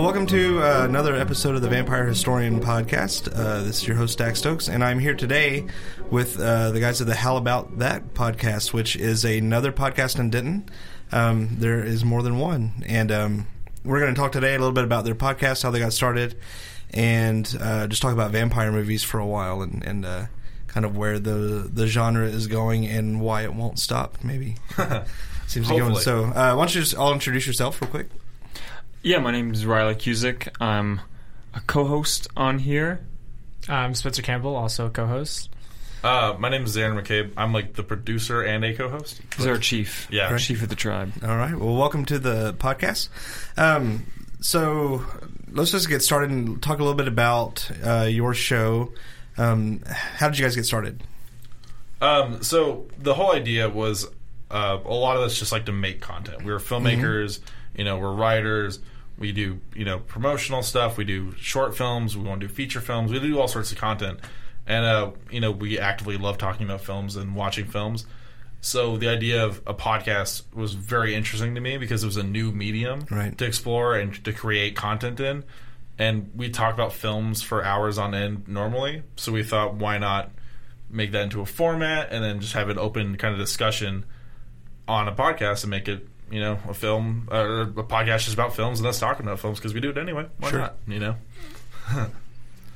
Well, welcome to uh, another episode of the Vampire Historian podcast. Uh, this is your host, Dax Stokes, and I'm here today with uh, the guys of the Howl About That podcast, which is another podcast in Denton. Um, there is more than one. And um, we're going to talk today a little bit about their podcast, how they got started, and uh, just talk about vampire movies for a while and, and uh, kind of where the, the genre is going and why it won't stop, maybe. Seems to be going. Hopefully. So, uh, why don't you just all introduce yourself real quick? Yeah, my name is Riley Cusick. I'm a co-host on here. I'm Spencer Campbell, also a co-host. Uh, my name is Xander McCabe. I'm like the producer and a co-host. He's our chief. Yeah. Right. Chief of the tribe. All right. Well, welcome to the podcast. Um, so let's just get started and talk a little bit about uh, your show. Um, how did you guys get started? Um, so the whole idea was uh, a lot of us just like to make content. We were filmmakers, you know, we're writers. We do you know promotional stuff. We do short films. We want to do feature films. We do all sorts of content, and uh, you know we actively love talking about films and watching films. So the idea of a podcast was very interesting to me because it was a new medium Right. to explore and to create content in. And we talk about films for hours on end normally. So we thought, why not make that into a format and then just have an open kind of discussion on a podcast and make it, you know, a film, uh, a podcast just about films and us talking about films because we do it anyway. Why Sure. not? You know?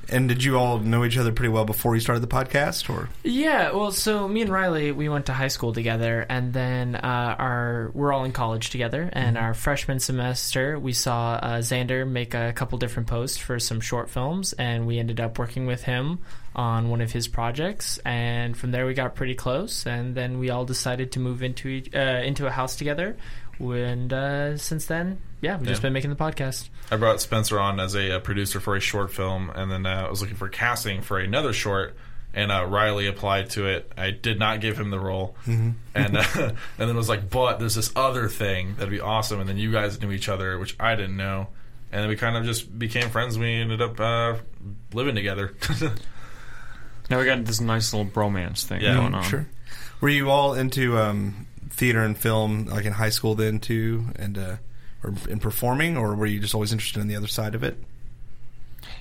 And did you all know each other pretty well before you started the podcast, or Yeah, well, so me and Riley, we went to high school together, and then uh, our we're all in college together. And our freshman semester, we saw uh, Xander make a couple different posts for some short films, and we ended up working with him on one of his projects. And from there, we got pretty close, and then we all decided to move into each, uh, into a house together. And uh, since then, yeah, we've just been making the podcast. I brought Spencer on as a, uh producer for a short film, and then uh, I was looking for casting for another short. And uh, Riley applied to it. I did not give him the role, and uh, and then was like, "But there's this other thing that'd be awesome." And then you guys knew each other, which I didn't know, and then we kind of just became friends. We ended up uh, living together. Now we got this nice little bromance thing Yeah. going on. sure? Were you all into um, theater and film, like in high school, then too, and uh, or in performing, or were you just always interested in the other side of it?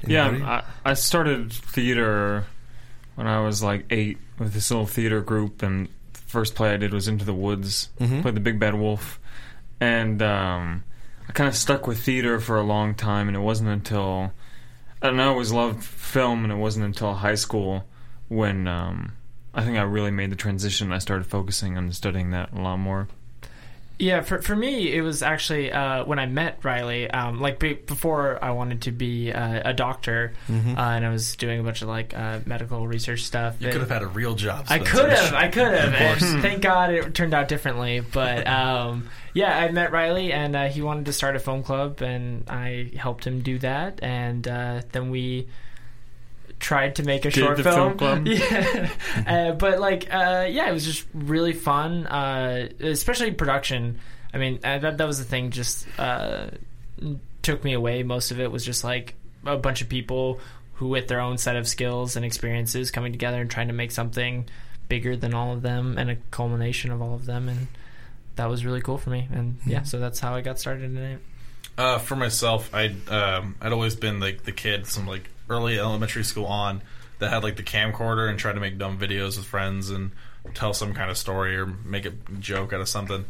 Yeah, I, I started theater when I was like eight with this little theater group, and the first play I did was Into the Woods. Mhm. Played the Big Bad Wolf, and um, I kind of stuck with theater for a long time, and it wasn't until I don't know. I always loved film, and it wasn't until high school when um, I think I really made the transition. I started focusing on studying that a lot more. Yeah, for for me, it was actually uh, when I met Riley. Um, like be, before, I wanted to be uh, a doctor, Mhm. uh, and I was doing a bunch of like uh, medical research stuff. you could have had a real job. I could have, I could have. Of Thank God it turned out differently. But um, yeah, I met Riley, and uh, he wanted to start a film club, and I helped him do that. And uh, then we tried to make a Did short the film. film club? Yeah, uh, but like, uh, yeah, it was just really fun, uh, especially production. I mean, uh, that that was the thing. Just uh, took me away. Most of it was just like a bunch of people who, with their own set of skills and experiences, coming together and trying to make something bigger than all of them and a culmination of all of them. And that was really cool for me. And yeah, so that's how I got started in it. Uh, for myself, I'd um, I'd always been like the kid some like early elementary school on that had like the camcorder and tried to make dumb videos with friends and tell some kind of story or make a joke out of something.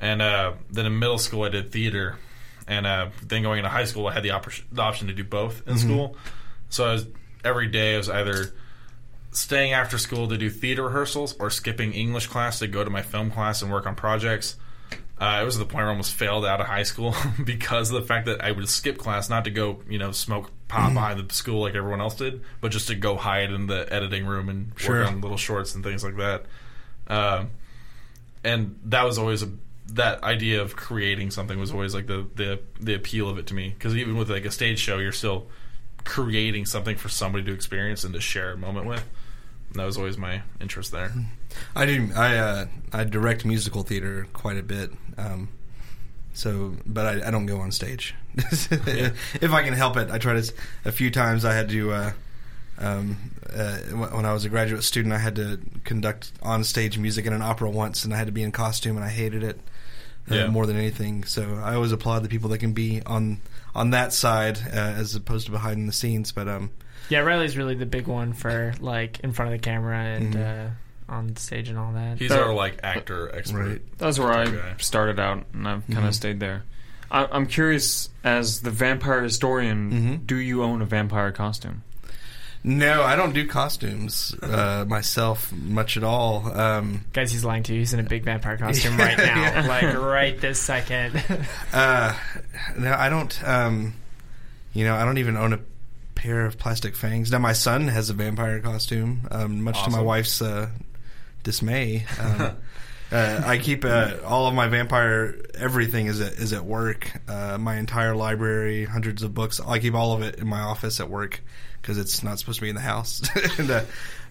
And uh, then in middle school, I did theater, and uh, then going into high school, I had the, oppor- the option to do both in school. So I was every day I was either staying after school to do theater rehearsals or skipping English class to go to my film class and work on projects. Uh, it was to the point where I almost failed out of high school because of the fact that I would skip class, not to go, you know, smoke pot behind the school like everyone else did, but just to go hide in the editing room and Sure. work on little shorts and things like that. Um, and that was always a that idea of creating something was always like the the, the appeal of it to me because even with like a stage show, you're still creating something for somebody to experience and to share a moment with. That was always my interest there. I do. I uh, I direct musical theater quite a bit. Um, so, but I, I don't go on stage if I can help it. I tried it a few times. I had to. Uh, um, uh, when I was a graduate student, I had to conduct on stage music in an opera once, and I had to be in costume, and I hated it. uh, Yeah. more than anything. So I always applaud the people that can be on on that side uh, as opposed to behind the scenes. But um, Yeah, Riley's really the big one for like in front of the camera and Mhm. uh, on stage and all that. He's So- our like actor expert. Right. That's where Okay. I started out, and I've kind of stayed there. I, I'm curious, as the vampire historian, Mhm. do you own a vampire costume? no, I don't do costumes uh, myself much at all. Um, Guys, he's lying to you. He's in a big vampire costume right now, Yeah. like right this second. Uh, no, I don't. Um, you know, I don't even own a pair of plastic fangs. Now, my son has a vampire costume, um, much to my wife's uh, dismay. Um, uh, I keep uh, all of my vampire everything is at, is at work. Uh, my entire library, hundreds of books. I keep all of it in my office at work because it's not supposed to be in the house. and uh,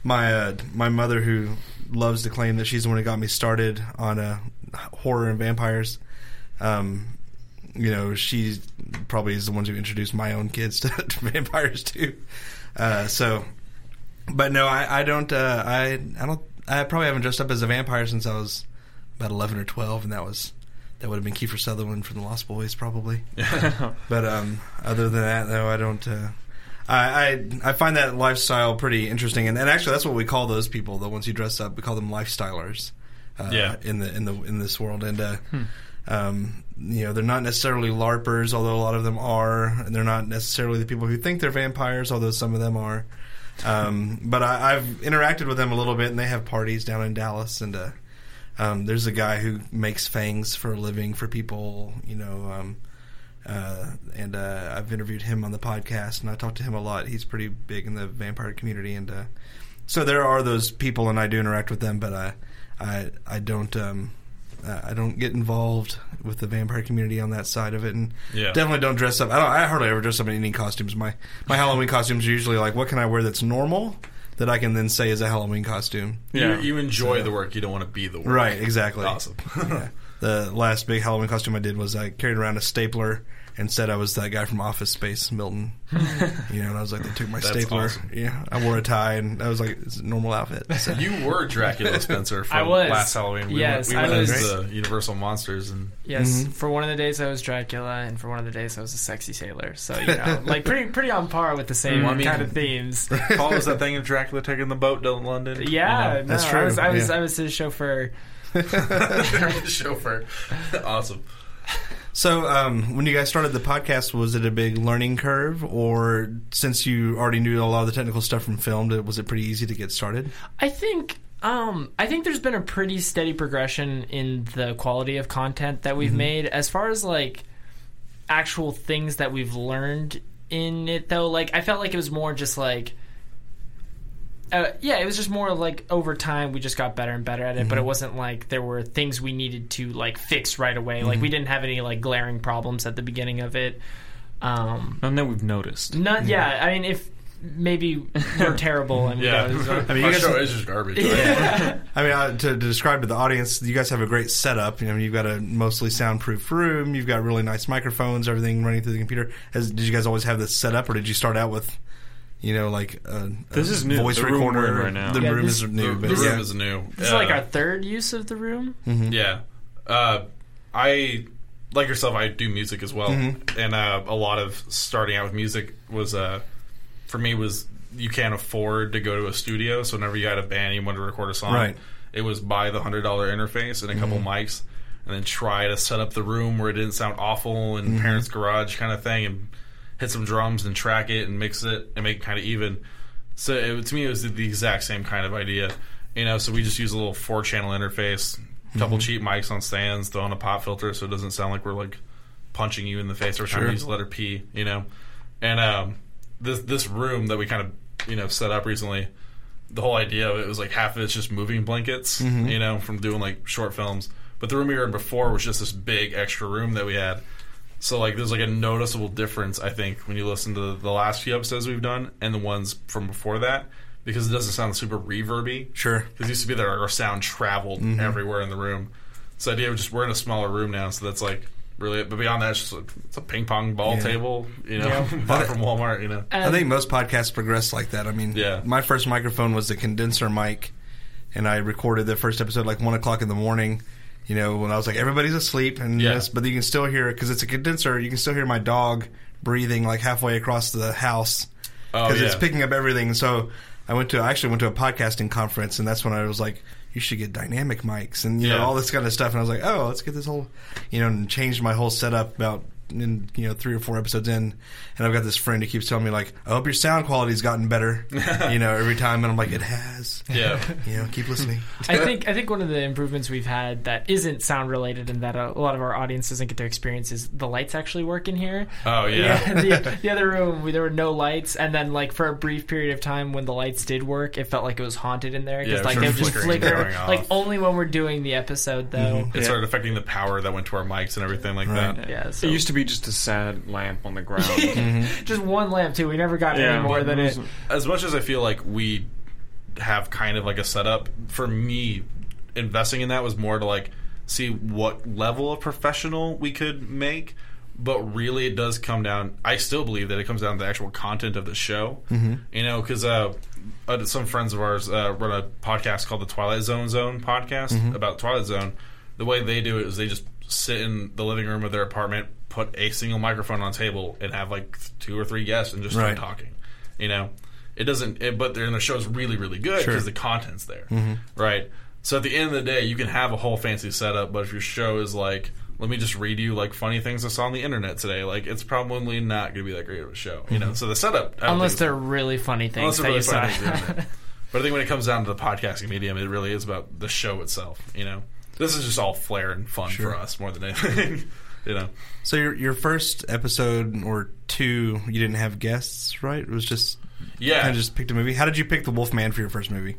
my uh, my mother, who loves to claim that she's the one who got me started on uh, horror and vampires. Um, you know, she probably is the one who introduced my own kids to, to vampires too. Uh, so, but no, I, I don't. Uh, I I don't. I probably haven't dressed up as a vampire since I was about eleven or twelve, and that was that would have been Kiefer Sutherland from the Lost Boys, probably. But um, other than that, no, I don't. Uh, I, I I find that lifestyle pretty interesting, and, and actually, that's what we call those people. The ones who dress up, we call them lifestylers. Uh, Yeah. In the in the in this world, and uh, um, you know, they're not necessarily larpers, although a lot of them are, and they're not necessarily the people who think they're vampires, although some of them are. Um, but I, I've interacted with them a little bit, and they have parties down in Dallas, and uh, um, there's a guy who makes fangs for a living for people, you know. Um, uh, and uh, I've interviewed him on the podcast, and I talked to him a lot. He's pretty big in the vampire community, and uh, so there are those people, and I do interact with them, but I, I, I don't, um, I don't get involved with the vampire community on that side of it, and Yeah. definitely don't dress up. I don't. I hardly ever dress up in any costumes. My my Halloween costumes are usually like, what can I wear that's normal that I can then say is a Halloween costume. Yeah. You, you enjoy So- the work. You don't want to be the work. Right, exactly. Awesome. yeah. The last big Halloween costume I did was I carried around a stapler and said I was that guy from Office Space, Milton. you know, and I was like, they took my That's stapler. awesome. Yeah, I wore a tie, and I was like, it's a normal outfit. So. You were Dracula Spencer from I was. last Halloween. We Yes, went, we I went was. as the Universal Monsters, and Yes, Mhm. for one of the days I was Dracula, and for one of the days I was a sexy sailor. So you know, like pretty pretty on par with the same Mm, I mean- kind of themes. Paul was that thing of Dracula taking the boat to London. Yeah, You know? That's no, true, I was I was, yeah. I was his chauffeur. chauffeur. awesome. So, um, when you guys started the podcast, was it a big learning curve, or since you already knew a lot of the technical stuff from film, was it pretty easy to get started? I think um, I think there's been a pretty steady progression in the quality of content that we've made. As far as like actual things that we've learned in it, though, like I felt like it was more just like. Uh, yeah, it was just more like over time we just got better and better at it, but it wasn't like there were things we needed to like fix right away. Like we didn't have any like glaring problems at the beginning of it. Um, None that we've noticed. not yeah, I mean if maybe we're terrible and Yeah. we gotta- I mean, you Our guys, show is just garbage. right? yeah. I mean, uh, to, to describe to the audience, you guys have a great setup. You know, you've got a mostly soundproof room. You've got really nice microphones. Everything running through the computer. Has, did you guys always have this set up, or did you start out with, you know, like a, This a is new. voice The room recorder? we're right now. The Yeah, room this- is new, The, the room yeah. is new. This is like Uh, our third use of the room. Yeah. Uh, I like yourself. I do music as well, Mhm. and uh, a lot of starting out with music was uh, for me was you can't afford to go to a studio. So whenever you had a band, you wanted to record a song, Right. it was buy the hundred dollar interface and a couple mics, and then try to set up the room where it didn't sound awful in parents' garage kind of thing, and hit some drums and track it and mix it and make it kind of even. So it, to me, it was the exact same kind of idea, you know. So we just use a little four channel interface, a couple cheap mics on stands, throw in a pop filter so it doesn't sound like we're like punching you in the face or trying Sure. to use the letter P, you know. And um, this this room that we kind of you know set up recently, the whole idea of it was like half of it's just moving blankets, you know, from doing like short films. But the room we were in before was just this big extra room that we had. So like there's like a noticeable difference I think when you listen to the last few episodes we've done and the ones from before that because it doesn't sound super reverby. Sure. Because used to be that our sound traveled mm-hmm. everywhere in the room. So the idea of just we're in a smaller room now, so that's like really it. But beyond that, it's just like, it's a ping pong ball Yeah. table, you know, Yeah. bought from Walmart, you know. I think most podcasts progress like that. I mean, Yeah. my first microphone was a condenser mic, and I recorded the first episode like one o'clock in the morning, You know, when I was like, everybody's asleep, and Yeah. this, but you can still hear because it's a condenser. You can still hear my dog breathing like halfway across the house Oh, because yeah. it's picking up everything. So I went to I actually went to a podcasting conference, and that's when I was like, you should get dynamic mics and you Yeah. know all this kind of stuff. And I was like, oh, let's get this whole, you know, and changed my whole setup about. In, you know, three or four episodes in, and I've got this friend who keeps telling me like, "I hope your sound quality's gotten better," you know, every time, and I'm like, "It has." Yeah. You know, keep listening. I think I think one of the improvements we've had that isn't sound related and that a, a lot of our audience doesn't get to experience is the lights actually work in here. Oh yeah. the, the other room we, there were no lights, and then like for a brief period of time when the lights did work, it felt like it was haunted in there because it like was they would just flickering flicker. going off. Like only when we're doing the episode though. Mm-hmm. It started affecting the power that went to our mics and everything like Right. that. Yeah, so It used to be just a sad lamp on the ground. just one lamp too. We never got Yeah, any more than it it. As much as I feel like we have kind of like a setup, for me, investing in that was more to like see what level of professional we could make. But really, it does come down. I still believe that it comes down to the actual content of the show. Mm-hmm. You know, because uh, uh, some friends of ours uh, run a podcast called the Twilight Zone Zone podcast about Twilight Zone. The way they do it is they just sit in the living room of their apartment, put a single microphone on a table, and have like two or three guests and just start Right. talking. You know, it doesn't. It, but then the show's really, really good Sure. because the content's there, mm-hmm. right? So at the end of the day, you can have a whole fancy setup, but if your show is like, let me just read you like funny things I saw on the internet today, like it's probably not going to be that great of a show, you know. Mm-hmm. So the setup, I Unless think- they're really funny things that really you saw. things they're in there. But I think when it comes down to the podcasting medium, it really is about the show itself. You know, this is just all flair and fun Sure. for us more than anything. you know, So your your first episode or two, you didn't have guests, right? It was just yeah. kind of just picked a movie. How did you pick the Wolfman for your first movie?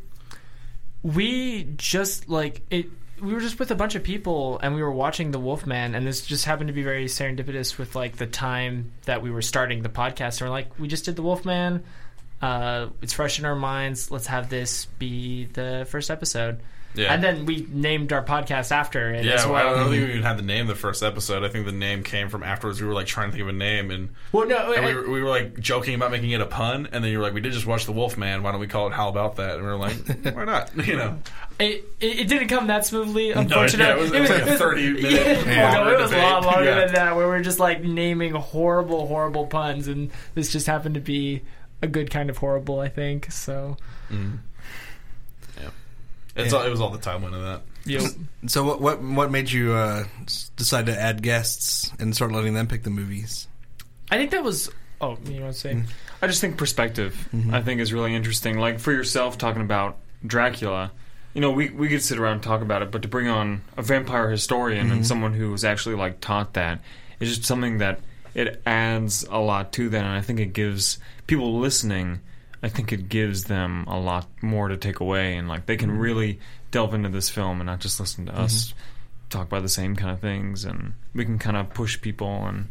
we just like it we were just with a bunch of people and we were watching the wolfman and this just happened to be very serendipitous with like the time that we were starting the podcast and we're like we just did the wolfman uh, it's fresh in our minds let's have this be the first episode Yeah. and then we named our podcast after it yeah, as well, I don't think we even had the name the first episode. I think the name came from afterwards. We were like trying to think of a name, and, well no and we, were, we were like joking about making it a pun. And then you were like, "We did just watch The Wolf Man. Why don't we call it Howl About That?" And we were like, "Why not?" You know, it, it, it didn't come that smoothly yeah, unfortunately it was- it was like a 30 minute yeah, long it was a lot debate. longer Yeah. than that where we're just like naming horrible horrible puns and this just happened to be a good kind of horrible i think so mm-hmm. It's Yeah. all, it was all the time into that. Yep. So what what what made you uh, decide to add guests and start letting them pick the movies? I think that was. Oh, you know what I'm saying? I just think perspective. Mm-hmm. I think is really interesting. Like for yourself, talking about Dracula. You know, we we could sit around and talk about it, but to bring on a vampire historian Mm-hmm. and someone who was actually like taught that is just something that it adds a lot to that, and I think it gives people listening. I think it gives them a lot more to take away, and like they Mm-hmm. can really delve into this film and not just listen to us talk about the same kind of things, and we can kind of push people and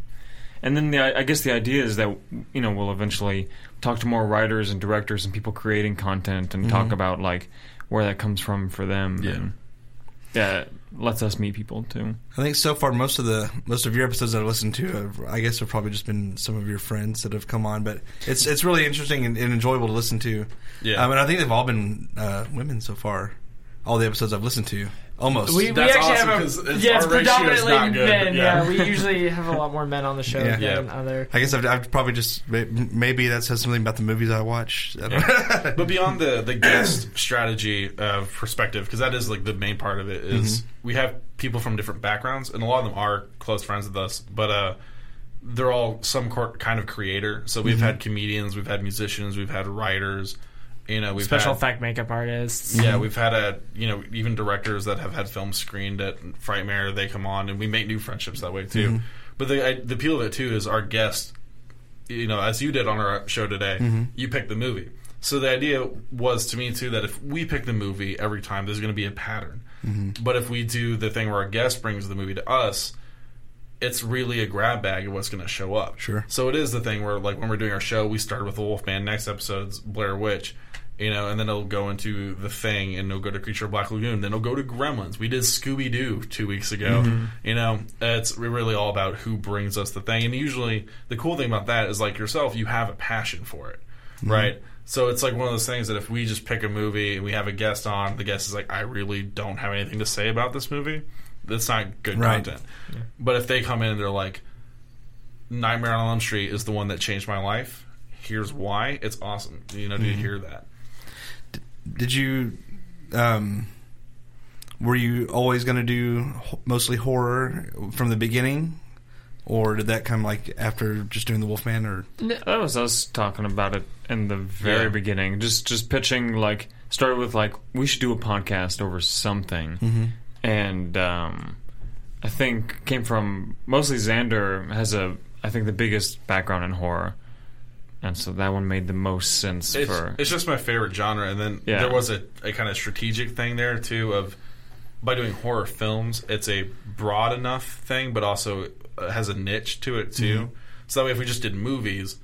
and then the, I guess the idea is that you know we'll eventually talk to more writers and directors and people creating content and talk about like where that comes from for them. Yeah. And, yeah, lets us us meet people too. I think so far most of the most of your episodes that I've listened to, have, I guess, have probably just been some of your friends that have come on. But it's it's really interesting and, and enjoyable to listen to. Yeah. um, and I think they've all been uh, women so far. All the episodes I've listened to, almost. We, we actually awesome, have 'cause a it's- yeah, it's our ratio is predominantly not good, men. Yeah. yeah. we usually have a lot more men on the show Yeah. than Yeah. other. I guess I've, I've probably just maybe that says something about the movies I watch. I don't but beyond the the guest strategy uh, perspective, because that is like the main part of it, is we have people from different backgrounds, and a lot of them are close friends with us, but uh, they're all some cor- kind of creator. So we've had comedians, we've had musicians, we've had writers. You know, we've Special had, effect makeup artists. Yeah, we've had a you know even directors that have had films screened at Frightmare. They come on, and we make new friendships that way too. Mm-hmm. But the I, the appeal of it too is our guest. You know, as you did on our show today, mm-hmm. you picked the movie. So the idea was to me too that if we pick the movie every time, there's going to be a pattern. Mm-hmm. But if we do the thing where our guest brings the movie to us, it's really a grab bag of what's going to show up. Sure. So it is the thing where, like, when we're doing our show, we started with the Wolfman. Next episode's Blair Witch, you know, and then it'll go into the Thing, and it'll go to Creature of Black Lagoon. Then it'll go to Gremlins. We did Scooby Doo two weeks ago. Mm-hmm. You know, it's really all about who brings us the thing. And usually, the cool thing about that is, like yourself, you have a passion for it, mm-hmm. right? So it's like one of those things that if we just pick a movie and we have a guest on, the guest is like, I really don't have anything to say about this movie. that's not good Right. content. But if they come in and they're like, Nightmare on Elm Street is the one that changed my life. Here's why. It's awesome. You know, do you mm-hmm. hear that? Did you? Um, were you always going to do mostly horror from the beginning, or did that come like after just doing the Wolfman? Or That was us talking about it in the very Yeah. beginning. Just just pitching like started with like we should do a podcast over something, and um, I think came from mostly Xander has a I think the biggest background in horror, and so that one made the most sense It's, for it's just my favorite genre. And then Yeah. there was a, a kind of strategic thing there too of by doing horror films, it's a broad enough thing, but also uh, has a niche to it too. So that way, if we just did movies,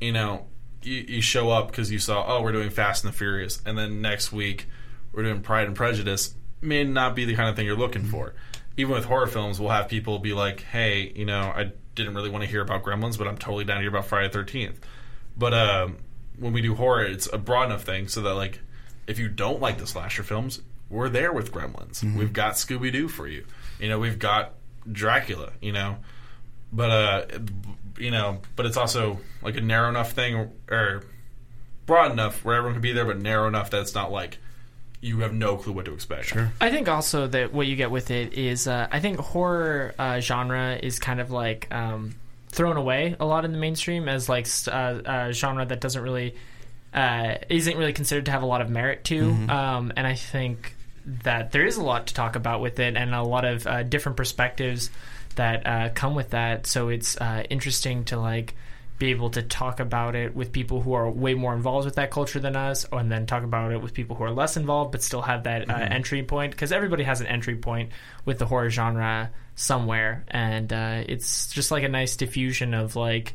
you know, you, you show up because you saw, oh, we're doing Fast and the Furious, and then next week we're doing Pride and Prejudice, may not be the kind of thing you're looking for. Even with horror films, we'll have people be like, hey, you know, I didn't really want to hear about Gremlins, but I'm totally down to hear about Friday the 13th. But um, when we do horror, it's a broad enough thing so that, like, if you don't like the slasher films, we're there with Gremlins. We've got Scooby Doo for you. You know, we've got Dracula. You know, but uh, you know, but it's also like a narrow enough thing, or broad enough where everyone can be there, but narrow enough that it's not like you have no clue what to expect. Sure. I think also that what you get with it is, uh, I think horror uh, genre is kind of like um, thrown away a lot in the mainstream as like uh, a genre that doesn't really uh, isn't really considered to have a lot of merit to. Um, and I think that there is a lot to talk about with it, and a lot of uh, different perspectives that uh, come with that. So it's uh, interesting to like be able to talk about it with people who are way more involved with that culture than us, and then talk about it with people who are less involved but still have that uh, entry point. Because everybody has an entry point with the horror genre somewhere, and uh, it's just like a nice diffusion of like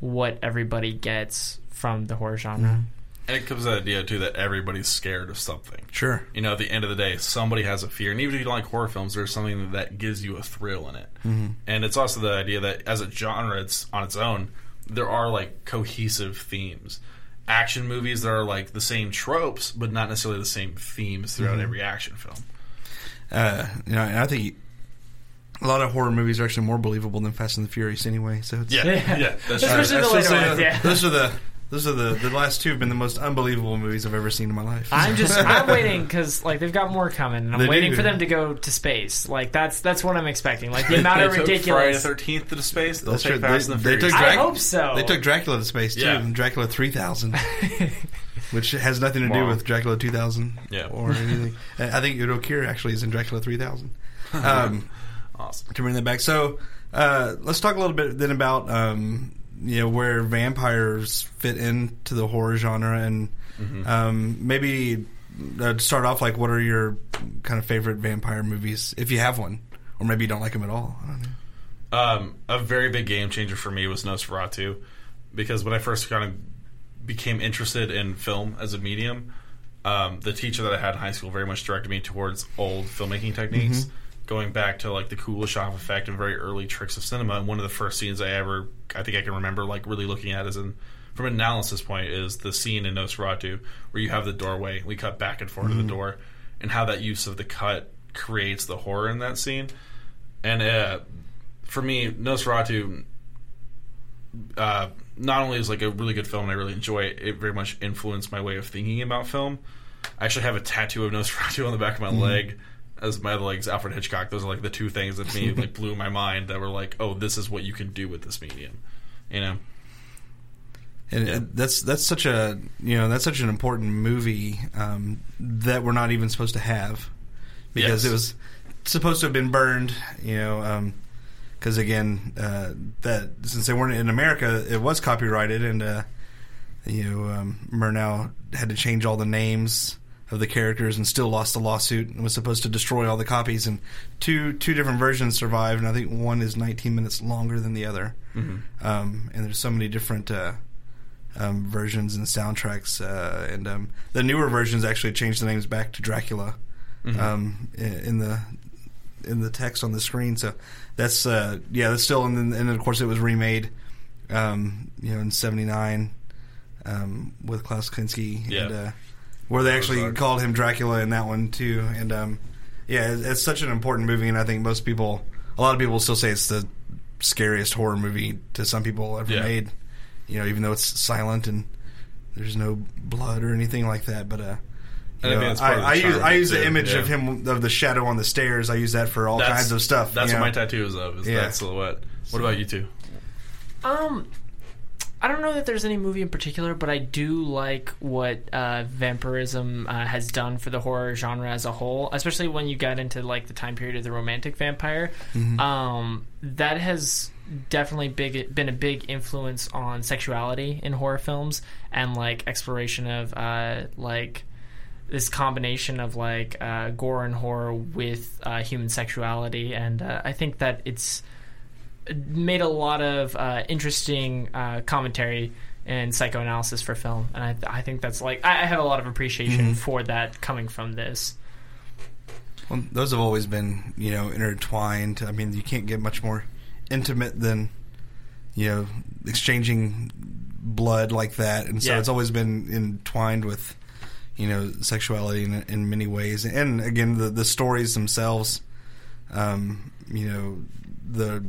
what everybody gets from the horror genre. And it comes to the idea too that everybody's scared of something. sure, You know, at the end of the day, somebody has a fear, and even if you don't like horror films, there's something that gives you a thrill in it. Mm-hmm. And it's also the idea that as a genre, it's on its own. There are like cohesive themes. Action movies that are like the same tropes, but not necessarily the same themes throughout every action film. uh, you know, and I think a lot of horror movies are actually more believable than Fast and the Furious anyway. So it's, Yeah, Yeah. yeah, that's Especially true. the I'd later ones, yeah. Those are the those are the the last two have been the most unbelievable movies I've ever seen in my life. I'm just I'm waiting because like they've got more coming, and I'm They waiting do. for them to go to space. Like that's that's what I'm expecting. Like the amount They of took Friday ridiculous. the Thirteenth to space. They'll That's take true. Fast They- and the they took Furious. Drac- I hope so. They took Dracula to space too, Yeah. and Dracula three thousand, which has nothing to do Wow. with Dracula two thousand Yeah. or anything. I think Udo Kier actually is in Dracula three thousand. Um, awesome. to bring that back, so uh, let's talk a little bit then about um, you know where vampires fit into the horror genre, and um, maybe uh, to start off, like what are your kind of favorite vampire movies, if you have one, or maybe you don't like them at all. I don't know. Um, a very big game changer for me was Nosferatu, because when I first kind of became interested in film as a medium, um, the teacher that I had in high school very much directed me towards old filmmaking techniques, going back to like the Kuleshov effect and very early tricks of cinema. And one of the first scenes I ever, I think I can remember, like really looking at as an from an analysis point is the scene in Nosferatu where you have the doorway. We cut back and forth to the door, and how that use of the cut creates the horror in that scene. And uh, for me, Nosferatu uh, not only is like a really good film and I really enjoy it, it very much influenced my way of thinking about film. I actually have a tattoo of Nosferatu on the back of my leg. As my other legs, Alfred Hitchcock. Those are like the two things that me like blew my mind. That were like, oh, this is what you can do with this medium. You know, And Yeah. that's that's such a you know that's such an important movie um, that we're not even supposed to have because Yes. it was supposed to have been burned. You know, because again, uh, that since they weren't in America, it was copyrighted, and uh, you know, um, Murnau had to change all the names of the characters and still lost the lawsuit and was supposed to destroy all the copies. And two two different versions survived, and I think one is 19 minutes longer than the other. Um, and there's so many different. Uh, um, versions and soundtracks, uh, and um, the newer versions actually changed the names back to Dracula um, i- in the in the text on the screen. So that's uh, yeah, that's still, and then and then of course it was remade, um, you know, in '79 um, with Klaus Kinski, Yeah. and uh, where they actually hard. called him Dracula in that one too, and um, Yeah, it's, it's such an important movie, and I think most people, a lot of people, still say it's the scariest horror movie to some people ever Yeah. made. You know, even though it's silent and there's no blood or anything like that, but uh. you And I know, think that's part of the I, I charm use of I it, use the too, image yeah. of him of the shadow on the stairs. I use that for all That's- kinds of stuff. That's you what know? my tattoo is of. Is Yeah. that silhouette? What about you two? Um, I don't know that there's any movie in particular, but I do like what uh, vampirism uh, has done for the horror genre as a whole, especially when you get into like the time period of the romantic vampire. Um, that has definitely big been a big influence on sexuality in horror films and like exploration of uh, like this combination of like uh, gore and horror with uh, human sexuality, and uh, I think that it's made a lot of uh, interesting uh, commentary and psychoanalysis for film, and I, I think that's like I I have a lot of appreciation for that coming from this. Well, those have always been, you know, intertwined. I mean, you can't get much more intimate than, you know, exchanging blood like that, and so Yeah. it's always been entwined with, you know, sexuality in, in many ways. And again, the the stories themselves, um, you know, the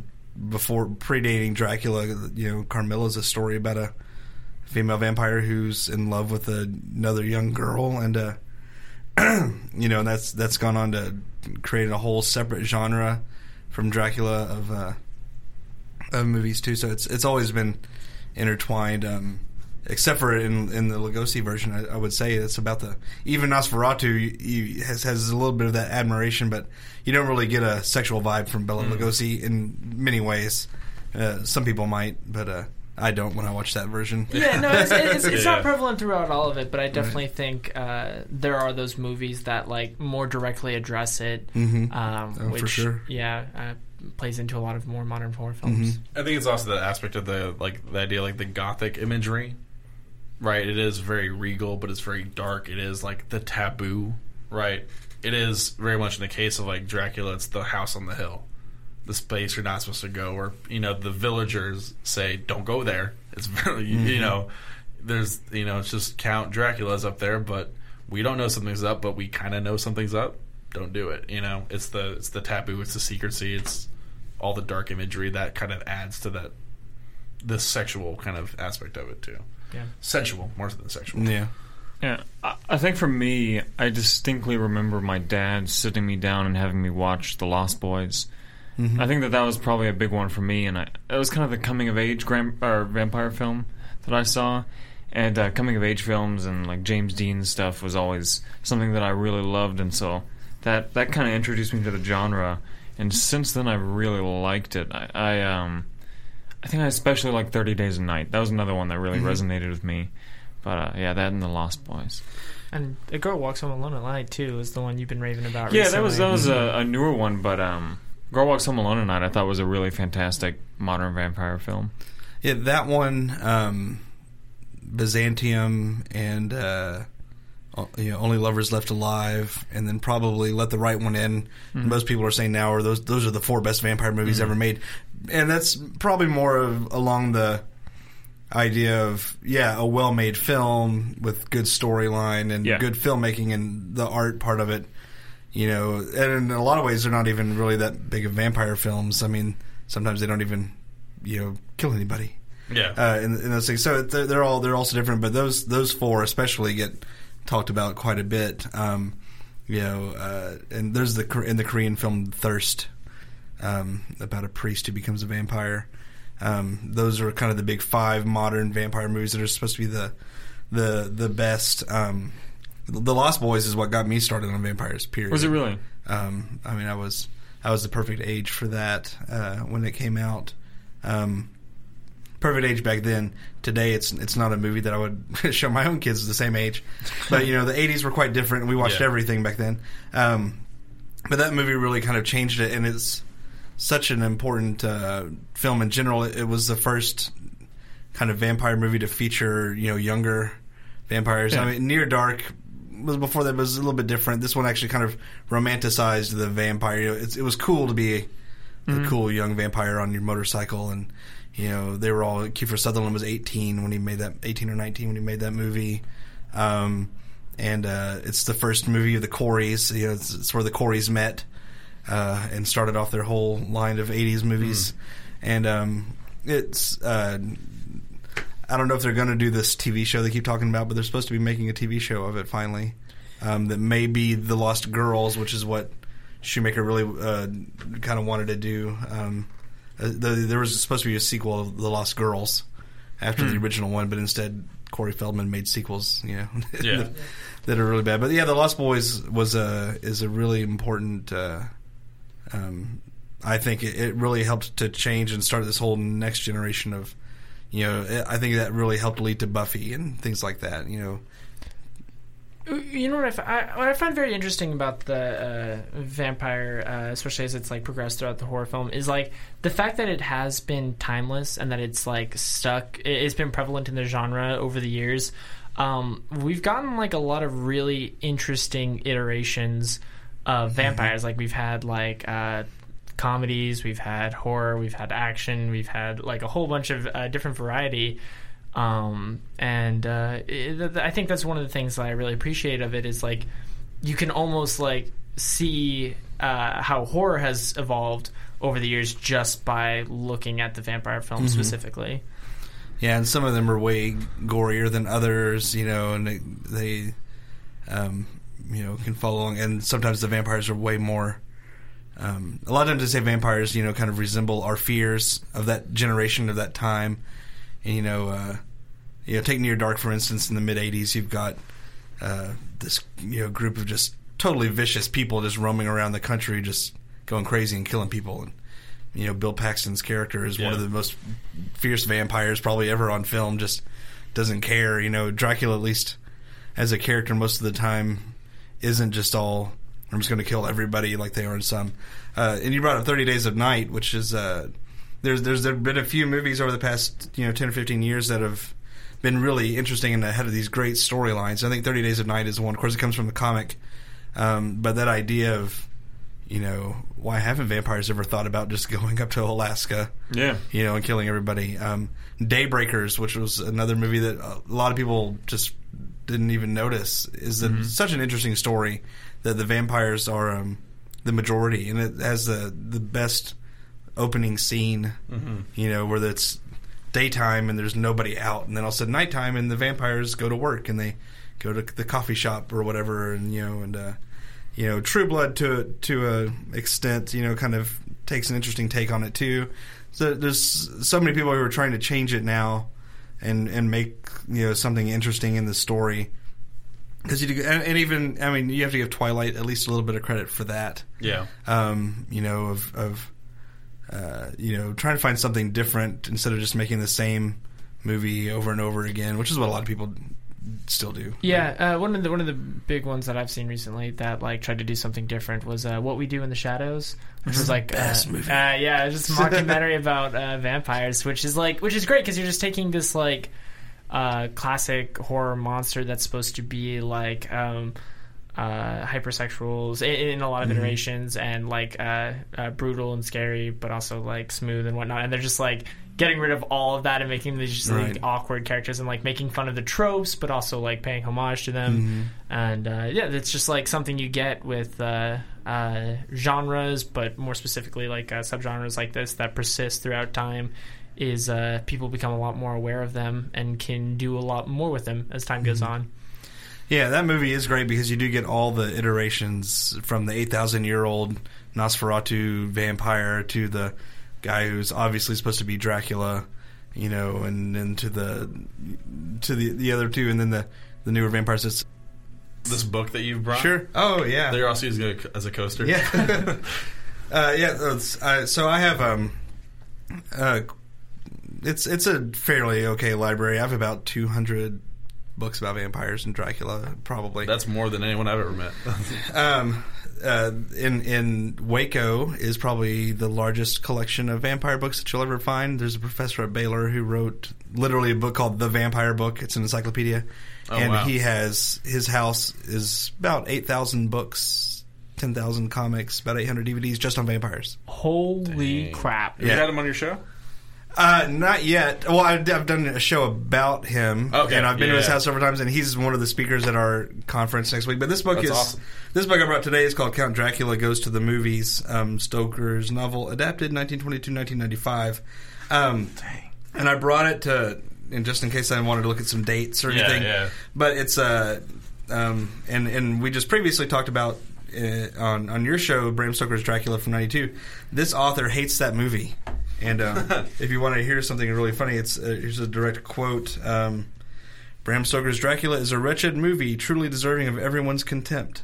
before predating Dracula, you know, Carmilla's a story about a female vampire who's in love with another young girl, and uh, you know, that's that's gone on to create a whole separate genre from Dracula of uh, of movies too. So it's it's always been intertwined. Um, except for in in the Lugosi version, I, I would say it's about the even Nosferatu you, you, has has a little bit of that admiration, but you don't really get a sexual vibe from Bela Lugosi in many ways. Uh, some people might, but uh, I don't when I watch that version. Yeah, no, it's, it's, it's Yeah. not prevalent throughout all of it, but I definitely think uh, there are those movies that like more directly address it, Mhm. um, Oh, for which sure. yeah uh, plays into a lot of more modern horror films. I think it's also the aspect of the like the idea like the gothic imagery, right? It is very regal, but it's very dark. It is like the taboo, right? It is very much in the case of like Dracula. It's the house on the hill, the space you're not supposed to go, or you know the villagers say don't go there. It's very you mm-hmm. know there's you know it's just Count Dracula's up there, but we don't know something's up, but we kind of know something's up. Don't do it. You know, it's the it's the taboo. It's the secrecy. It's all the dark imagery that kind of adds to that the sexual kind of aspect of it too. Yeah. Sensual more than sexual. Yeah. Yeah, I, I think for me, I distinctly remember my dad sitting me down and having me watch The Lost Boys. I think that that was probably a big one for me, and I, it was kind of the coming of age gram, or vampire film that I saw. And uh, coming of age films and like James Dean stuff was always something that I really loved, and so that that kind of introduced me to the genre. And since then, I've really liked it. I, I um, I think I especially like Thirty Days a Night. That was another one that really resonated with me. But uh, yeah, that and The Lost Boys. And a girl walks home alone at night too is the one you've been raving about. Yeah, that was that was a, a newer one, but um, Girl Walks Home Alone at Night I thought was a really fantastic modern vampire film. Yeah, that one, um, Byzantium, and uh, o- Uh, you know, Only Lovers Left Alive, and then probably Let the Right One In. Mm-hmm. Most people are saying now are those those are the four best vampire movies mm-hmm. ever made, and that's probably more of along the idea of yeah, a well made film with good storyline and Yeah. good filmmaking and the art part of it. You know, and in a lot of ways, they're not even really that big of vampire films. I mean, sometimes they don't even, you know, kill anybody Yeah. uh, in, in those things. So they're, they're all they're also different, but those those four especially get talked about quite a bit. Um, you know, uh, and there's the in the Korean film Thirst um, about a priest who becomes a vampire. Um, those are kind of the big five modern vampire movies that are supposed to be the the the best. Um, the Lost Boys is what got me started on vampires. Period. Was it really? Um, I mean, I was I was the perfect age for that uh, when it came out. Um, perfect age back then. Today, it's it's not a movie that I would show my own kids the same age. But you know, the '80s were quite different, and we watched Yeah. everything back then. Um, but that movie really kind of changed it, and it's such an important uh, film in general. It, it was the first kind of vampire movie to feature you know younger vampires. I mean, Near Dark was before that it was a little bit different. This one actually kind of romanticized the vampire. You know, it's, it was cool to be a, a cool young vampire on your motorcycle, and you know they were all. Kiefer Sutherland was 18 when he made that, 18 or 19 when he made that movie. Um, and uh, it's the first movie of the Coreys. You know, it's, it's where the Coreys met uh, and started off their whole line of '80s movies. And um, it's uh, I don't know if they're going to do this TV show they keep talking about, but they're supposed to be making a TV show of it finally. Um, that may be the Lost Girls, which is what Schumacher really uh, kind of wanted to do. Um, uh, the, there was supposed to be a sequel of The Lost Girls after the original one, but instead Corey Feldman made sequels, you know, Yeah. that, that are really bad. But yeah, The Lost Boys was a is a really important. Uh, um, I think it, it really helped to change and start this whole next generation of, you know, it- I think that really helped lead to Buffy and things like that. You know, You know what I, I, what I find very interesting about the uh, vampire, uh, especially as it's like progressed throughout the horror film, is like the fact that it has been timeless and that it's like stuck. it- It's been prevalent in the genre over the years. Um, we've gotten like a lot of really interesting iterations of vampires. Like we've had like uh, comedies, we've had horror, we've had action, we've had like a whole bunch of uh, different variety. Um, and uh, it, th- I think that's one of the things that I really appreciate of it is like you can almost like see uh, how horror has evolved over the years just by looking at the vampire film specifically. Yeah, and some of them are way gorier than others, you know, and they, they um, you know, can follow along. And sometimes the vampires are way more. Um, a lot of times they say vampires, you know, kind of resemble our fears of that generation of that time. And you know, uh, you know, take Near Dark for instance. In the mid '80s, you've got uh, this you know group of just totally vicious people just roaming around the country, just going crazy and killing people. And you know, Bill Paxton's character is one of the most fierce vampires probably ever on film. Just doesn't care. You know, Dracula at least as a character most of the time isn't just all I'm just going to kill everybody like they are in some. Uh, and you brought up Thirty Days of Night, which is uh, there's there's there been a few movies over the past you know ten or fifteen years that have been really interesting and ahead of these great storylines. I think Thirty Days of Night is one. Of course, it comes from the comic, um, but that idea of you know why haven't vampires ever thought about just going up to Alaska? Yeah. you know, and killing everybody. Um, Daybreakers, which was another movie that a lot of people just didn't even notice, is a, such an interesting story that the vampires are um, the majority, and it has the the best opening scene. You know, where it's daytime and there's nobody out, and then all of a sudden nighttime, and the vampires go to work and they go to the coffee shop or whatever, and you know, and uh, you know, True Blood to to a extent, you know, kind of takes an interesting take on it too. So there's so many people who are trying to change it now and and make you know something interesting in the story. Because you do, and, and even I mean, you have to give Twilight at least a little bit of credit for that. Yeah. Um, you know, of of uh, you know trying to find something different instead of just making the same movie over and over again, which is what a lot of people still do. Yeah, uh, one of the one of the big ones that I've seen recently that like tried to do something different was uh, What We Do in the Shadows, which is like best uh, movie. Uh, yeah, it's just a mockumentary about uh, vampires, which is like which is great because you're just taking this like uh, classic horror monster that's supposed to be like um, uh, hypersexuals in, in a lot of Mm-hmm. iterations and like uh, uh, brutal and scary, but also like smooth and whatnot. And they're just like getting rid of all of that and making these just like awkward characters and like making fun of the tropes, but also like paying homage to them. Mm-hmm. And uh, yeah, it's just like something you get with uh, uh, genres, but more specifically like uh, subgenres like this that persist throughout time. Is uh, people become a lot more aware of them and can do a lot more with them as time goes on. Yeah, that movie is great because you do get all the iterations from the 8,000 year old Nosferatu vampire to the guy who's obviously supposed to be Dracula, you know, and then to the to the the other two, and then the the newer vampires. It's This book that you've brought. sure. Oh yeah, They're also using as a coaster. yeah, uh, yeah. Uh, so I have um, uh, it's it's a fairly okay library. I have about 200 books about vampires and Dracula, probably. That's more than anyone I've ever met. Um, uh, in in Waco is probably the largest collection of vampire books that you'll ever find. There's a professor at Baylor who wrote literally a book called The Vampire Book. It's an encyclopedia, Oh, and wow. he has his house is about eight thousand books, ten thousand comics, about eight hundred DVDs just on vampires. Holy Dang. crap! You Yeah. had him on your show? Uh, not yet. Well, I've, I've done a show about him, Okay, and I've been to his yeah. house several times, and he's one of the speakers at our conference next week. But this book That's is awesome. this book I brought today is called Count Dracula Goes to the Movies. Um, Stoker's novel, adapted 1922-1995. Um, and I brought it to, and just in case I wanted to look at some dates or Yeah, anything. yeah. But it's uh, um, and and we just previously talked about uh, on on your show Bram Stoker's Dracula from '92. This author hates that movie, and um, if you want to hear something really funny, it's uh, here's a direct quote. Um, Bram Stoker's Dracula is a wretched movie, truly deserving of everyone's contempt.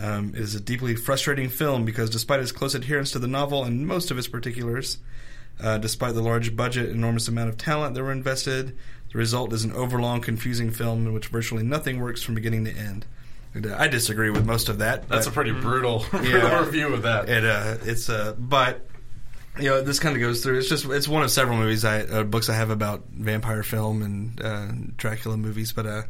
Um, it is a deeply frustrating film because, despite its close adherence to the novel and most of its particulars, uh, despite the large budget, enormous amount of talent that were invested, the result is an overlong, confusing film in which virtually nothing works from beginning to end. And, uh, I disagree with most of that. That's a pretty brutal, Mm-hmm. Yeah. brutal review of that. it, uh, it's uh, but you know this kind of goes through. It's just it's one of several movies I uh, books I have about vampire film and uh, Dracula movies, but uh.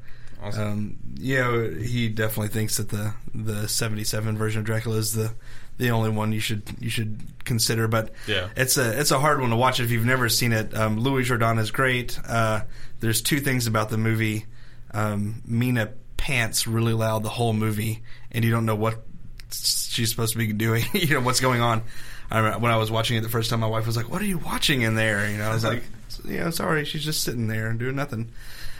Awesome. Um, you know, he definitely thinks that the the '77 version of Dracula is the the only one you should you should consider. But Yeah. it's a it's a hard one to watch if you've never seen it. Um, Louis Jourdan is great. Uh, there's two things about the movie. Um, Mina pants really loud the whole movie, and you don't know what she's supposed to be doing. you know what's going on. I remember when I was watching it the first time, my wife was like, "What are you watching in there?" You know, I was like, "Yeah, sorry, she's just sitting there and doing nothing."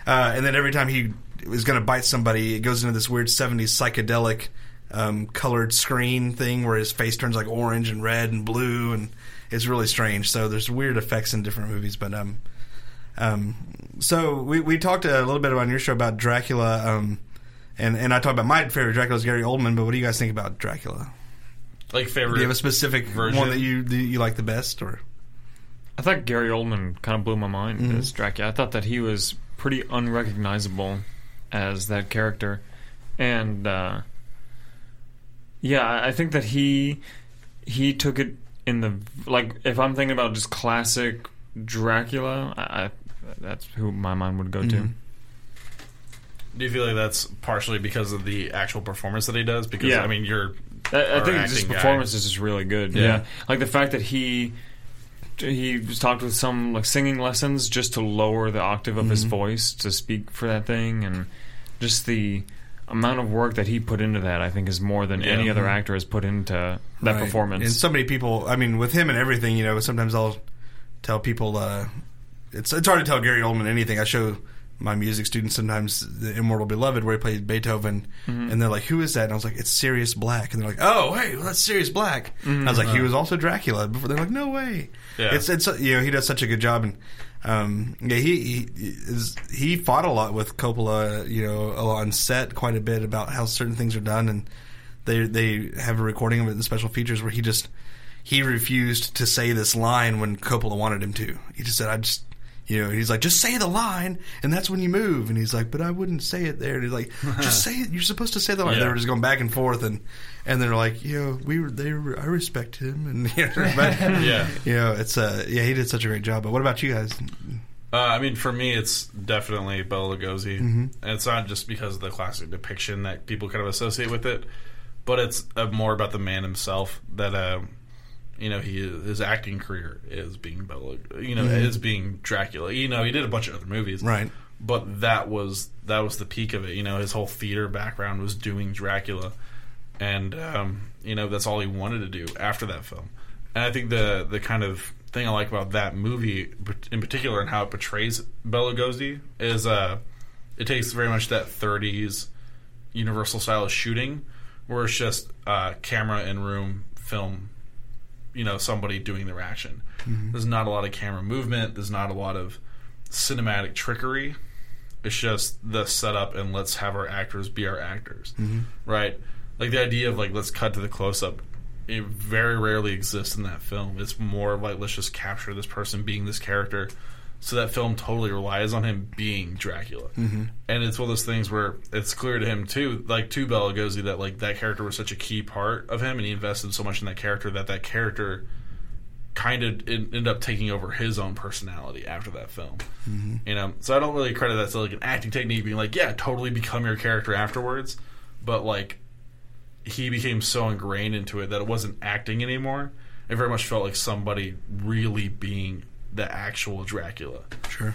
Uh, and then every time he is going to bite somebody, it goes into this weird '70s psychedelic um, colored screen thing where his face turns like orange and red and blue, and it's really strange. So there's weird effects in different movies, but um, um, so we we talked a little bit on your show about Dracula, um, and and I talked about my favorite Dracula is Gary Oldman. But what do you guys think about Dracula? Like favorite. Do you have a specific version? one that you that you like the best, or I thought Gary Oldman kind of blew my mind Mhm. as Dracula. I thought that he was pretty unrecognizable as that character, and uh, yeah, I I think that he he took it in the like. If I'm thinking about just classic Dracula, I, I that's who my mind would go Mhm. to. Do you feel like that's partially because of the actual performance that he does? Because Yeah. I mean, you're I, I think his acting guy. performance is just really good. Yeah. Yeah. like the fact that he he was talked with some like singing lessons just to lower the octave of his Mhm. voice to speak for that thing, and just the amount of work that he put into that, I think, is more than Yeah. any other Mhm. actor has put into that Right. performance. And so many people, I mean, with him and everything, you know, sometimes I'll tell people uh, it's it's hard to tell Gary Oldman anything. I show my music students sometimes the Immortal Beloved where he played Beethoven, Mhm. and they're like, "Who is that?" And I was like, "It's Sirius Black," and they're like, "Oh, hey, well, that's Sirius Black." And I was like, "He was also Dracula." Before they're like, "No way." Yeah. It's it's you know he does such a good job and. Um, yeah, he he is he fought a lot with Coppola, you know, on set quite a bit about how certain things are done, and they they have a recording of it in special features where he just he refused to say this line when Coppola wanted him to. He just said, "I just." You know, he's like, just say the line, and that's when you move. And he's like, but I wouldn't say it there. And he's like, just say it. You're supposed to say the line. Yeah. They were just going back and forth, and and they're like, you know, we were, they were, I respect him, and you know, but, Yeah. you know, it's uh, yeah, he did such a great job. But what about you guys? Uh, I mean, for me, it's definitely Bela Lugosi, Mhm. and it's not just because of the classic depiction that people kind of associate with it, but it's uh, more about the man himself. That uh, you know, he his acting career is being Bela, you know, Mhm. is being Dracula. You know, he did a bunch of other movies, Right. But that was that was the peak of it. You know, his whole theater background was doing Dracula, and um, you know that's all he wanted to do after that film. And I think the the kind of thing I like about that movie in particular and how it portrays Bela Lugosi is uh, it takes very much that 30s Universal style of shooting, where it's just uh, camera in room film. You know, somebody doing their action. Mm-hmm. There's not a lot of camera movement. There's not a lot of cinematic trickery. It's just the setup and let's have our actors be our actors, mm-hmm. right? Like the idea of like let's cut to the close up. It very rarely exists in that film. It's more of like let's just capture this person being this character. So that film totally relies on him being Dracula, mm-hmm. and it's one of those things where it's clear to him too, like to Bela Lugosi, that like that character was such a key part of him, and he invested so much in that character that that character kind of ended up taking over his own personality after that film. You know, so I don't really credit that to like an acting technique being like, yeah, totally become your character afterwards, but like he became so ingrained into it that it wasn't acting anymore. It very much felt like somebody really being the actual Dracula. Sure.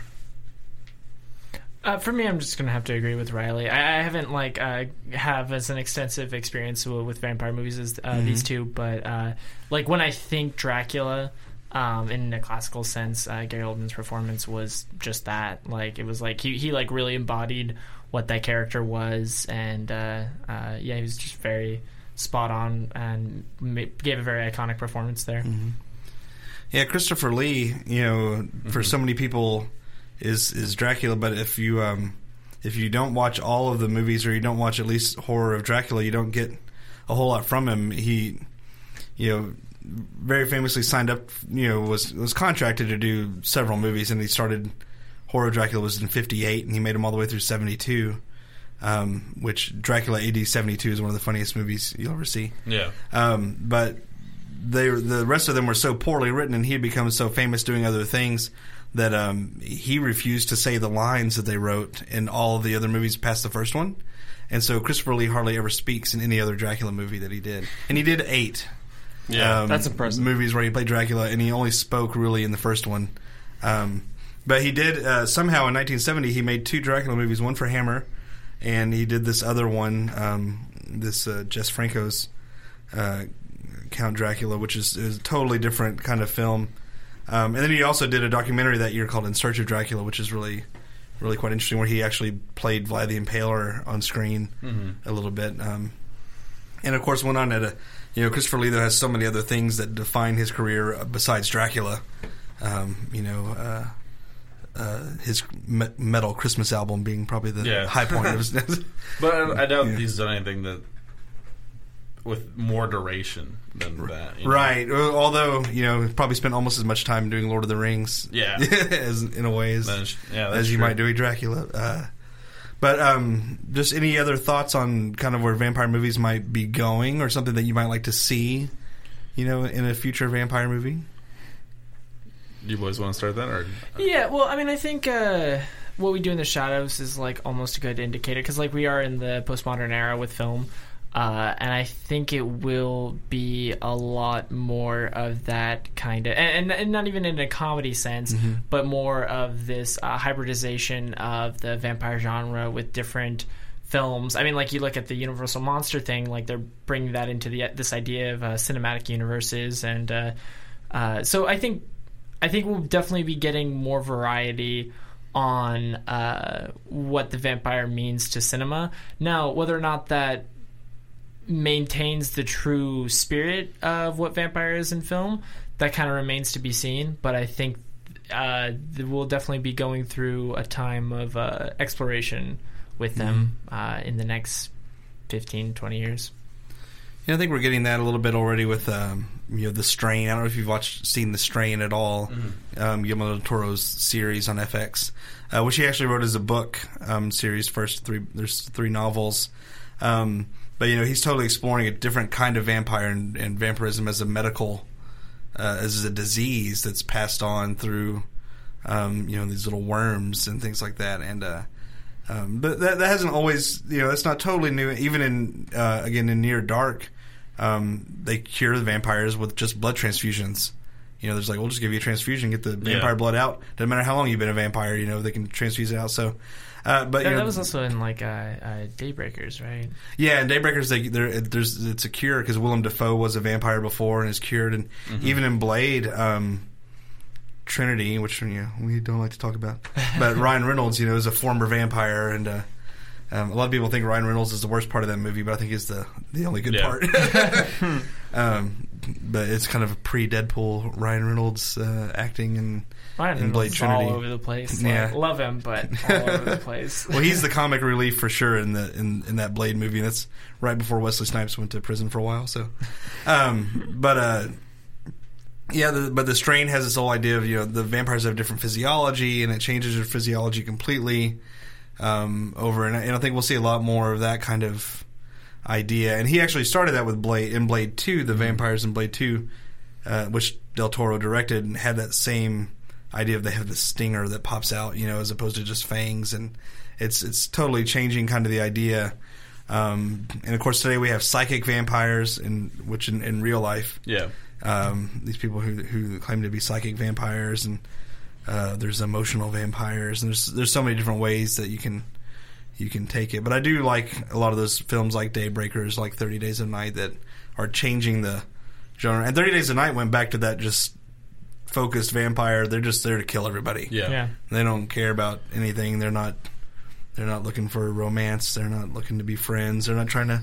Uh, for me, I'm just gonna have to agree with Riley. I, I haven't like uh, have as an extensive experience with, with vampire movies as uh, these two, but uh, like when I think Dracula, um, in a classical sense, uh, Gary Oldman's performance was just that. Like it was like he he like really embodied what that character was, and uh, uh, yeah, he was just very spot on and ma- gave a very iconic performance there. Yeah, Christopher Lee. You know, for so many people, is is Dracula. But if you um, if you don't watch all of the movies or you don't watch at least horror of Dracula, you don't get a whole lot from him. He, you know, very famously signed up. You know, was was contracted to do several movies, and he started horror of Dracula was in '58, and he made them all the way through '72. Um, which Dracula AD '72 is one of the funniest movies you'll ever see. Yeah. Um, but they the rest of them were so poorly written, and he had become so famous doing other things that um, he refused to say the lines that they wrote in all of the other movies past the first one. And so Christopher Lee hardly ever speaks in any other Dracula movie that he did, and he did eight. Yeah. um, That's impressive. Movies where he played Dracula, and he only spoke really in the first one. Um, but he did uh, somehow in 1970 he made two Dracula movies, one for Hammer, and he did this other one, um, this uh, Jess Franco's uh, Count Dracula, which is, is a totally different kind of film. Um, and then he also did a documentary that year called In Search of Dracula, which is really, really quite interesting, where he actually played Vlad the Impaler on screen a little bit. Um, and of course, went on at a, you know, Christopher Lee though has so many other things that define his career besides Dracula. Um, you know, uh, uh, his me- metal Christmas album being probably the Yeah. high point of his. But I, I doubt Yeah. he's done anything that with more duration than that. you know? Right. Well, Although you know, probably spent almost as much time doing Lord of the Rings. Yeah. as in a way as, Then yeah, as you true. might doing Dracula. Uh, but um, just any other thoughts on kind of where vampire movies might be going, or something that you might like to see, you know, in a future vampire movie? Do you boys want to start that, or Yeah, well, I mean, I think uh, what we do in the shadows is like almost a good indicator because like we are in the postmodern era with film, uh, and I think it will be a lot more of that kind of, and, and, not even in a comedy sense, but more of this uh, hybridization of the vampire genre with different films. I mean, like you look at the Universal monster thing, like they're bringing that into the this idea of uh, cinematic universes, and uh, uh, so I think I think we'll definitely be getting more variety on uh, what the vampire means to cinema. Now, whether or not that maintains the true spirit of what vampire is in film, that kind of remains to be seen. But I think uh, we'll definitely be going through a time of uh, exploration with them uh, in the next 15, 20 years. Yeah, I think we're getting that a little bit already with um, you know the Strain. I don't know if you've watched seen the Strain at all. Um, Guillermo del Toro's series on FX, uh, which he actually wrote as a book um, series. First three, there's three novels. Um, but you know he's totally exploring a different kind of vampire and, and vampirism as a medical, uh, as a disease that's passed on through, um, you know, these little worms and things like that. And uh, um, but that, that hasn't always, you know, that's not totally new. Even in uh, again in Near Dark, um, they cure the vampires with just blood transfusions. You know, there's like we'll just give you a transfusion, get the vampire Yeah. blood out. Doesn't matter how long you've been a vampire. You know, they can transfuse it out. So, uh, but you That, know, that was also in like uh, uh, Daybreakers, right? yeah, in Daybreakers, they, there's it's a cure because Willem Dafoe was a vampire before and is cured, and even in Blade, um, Trinity, which you know, we don't like to talk about, but Ryan Reynolds, you know, is a former vampire, and uh, um, a lot of people think Ryan Reynolds is the worst part of that movie, but I think he's the the only good Yeah. part. um, but it's kind of a pre Deadpool Ryan Reynolds uh, acting and. Ryan In Blade Trinity. all over the place. Yeah. Like, love him, but all over the place. well, he's the comic relief for sure in the in, in that Blade movie. That's right before Wesley Snipes went to prison for a while. So, um, but uh, yeah, the, but the strain has this whole idea of you know the vampires have different physiology and it changes their physiology completely um, over, and I, and I think we'll see a lot more of that kind of idea. And he actually started that with Blade in Blade Two, the vampires in Blade Two, uh, which Del Toro directed, and had that same idea of they have the stinger that pops out, you know, as opposed to just fangs, and it's it's totally changing kind of the idea. Um, and of course, today we have psychic vampires, in which in, in real life, yeah, um, these people who who claim to be psychic vampires, and uh, there's emotional vampires, and there's there's so many different ways that you can you can take it. But I do like a lot of those films like Daybreakers, like Thirty Days of Night, that are changing the genre. And Thirty Days of Night went back to that just focused vampire. They're just there to kill everybody. Yeah. Yeah. They don't care about anything. They're not they're not looking for romance. They're not looking to be friends. They're not trying to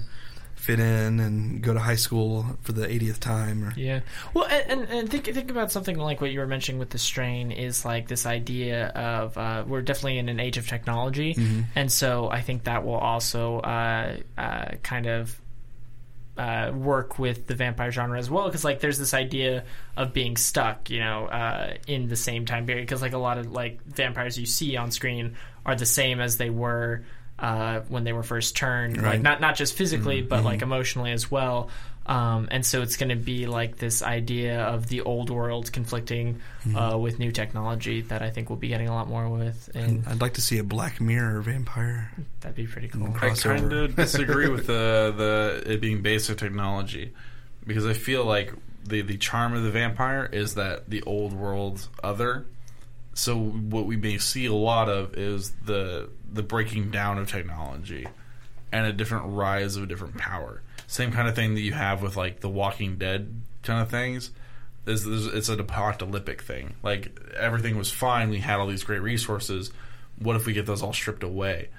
fit in and go to high school for the 80th time or Yeah. Well, and, and, and think think about something like what you were mentioning with the strain is like this idea of uh, we're definitely in an age of technology, and so I think that will also uh, uh, kind of. Uh, work with the vampire genre as well because like there's this idea of being stuck you know uh, in the same time period because like a lot of like vampires you see on screen are the same as they were uh, when they were first turned like not not just physically but like emotionally as well um, and so it's going to be like this idea of the old world conflicting uh, with new technology that I think we'll be getting a lot more with, and I'd like to see a Black Mirror vampire. that'd be pretty cool. I crossover. kind of disagree with the the it being based on technology because I feel like the the charm of the vampire is that the old world other. So what we may see a lot of is the the breaking down of technology and a different rise of a different power. Same kind of thing that you have with like the Walking Dead kind of things. Is it's an apocalyptic thing. Like everything was fine. We had all these great resources. What if we get those all stripped away?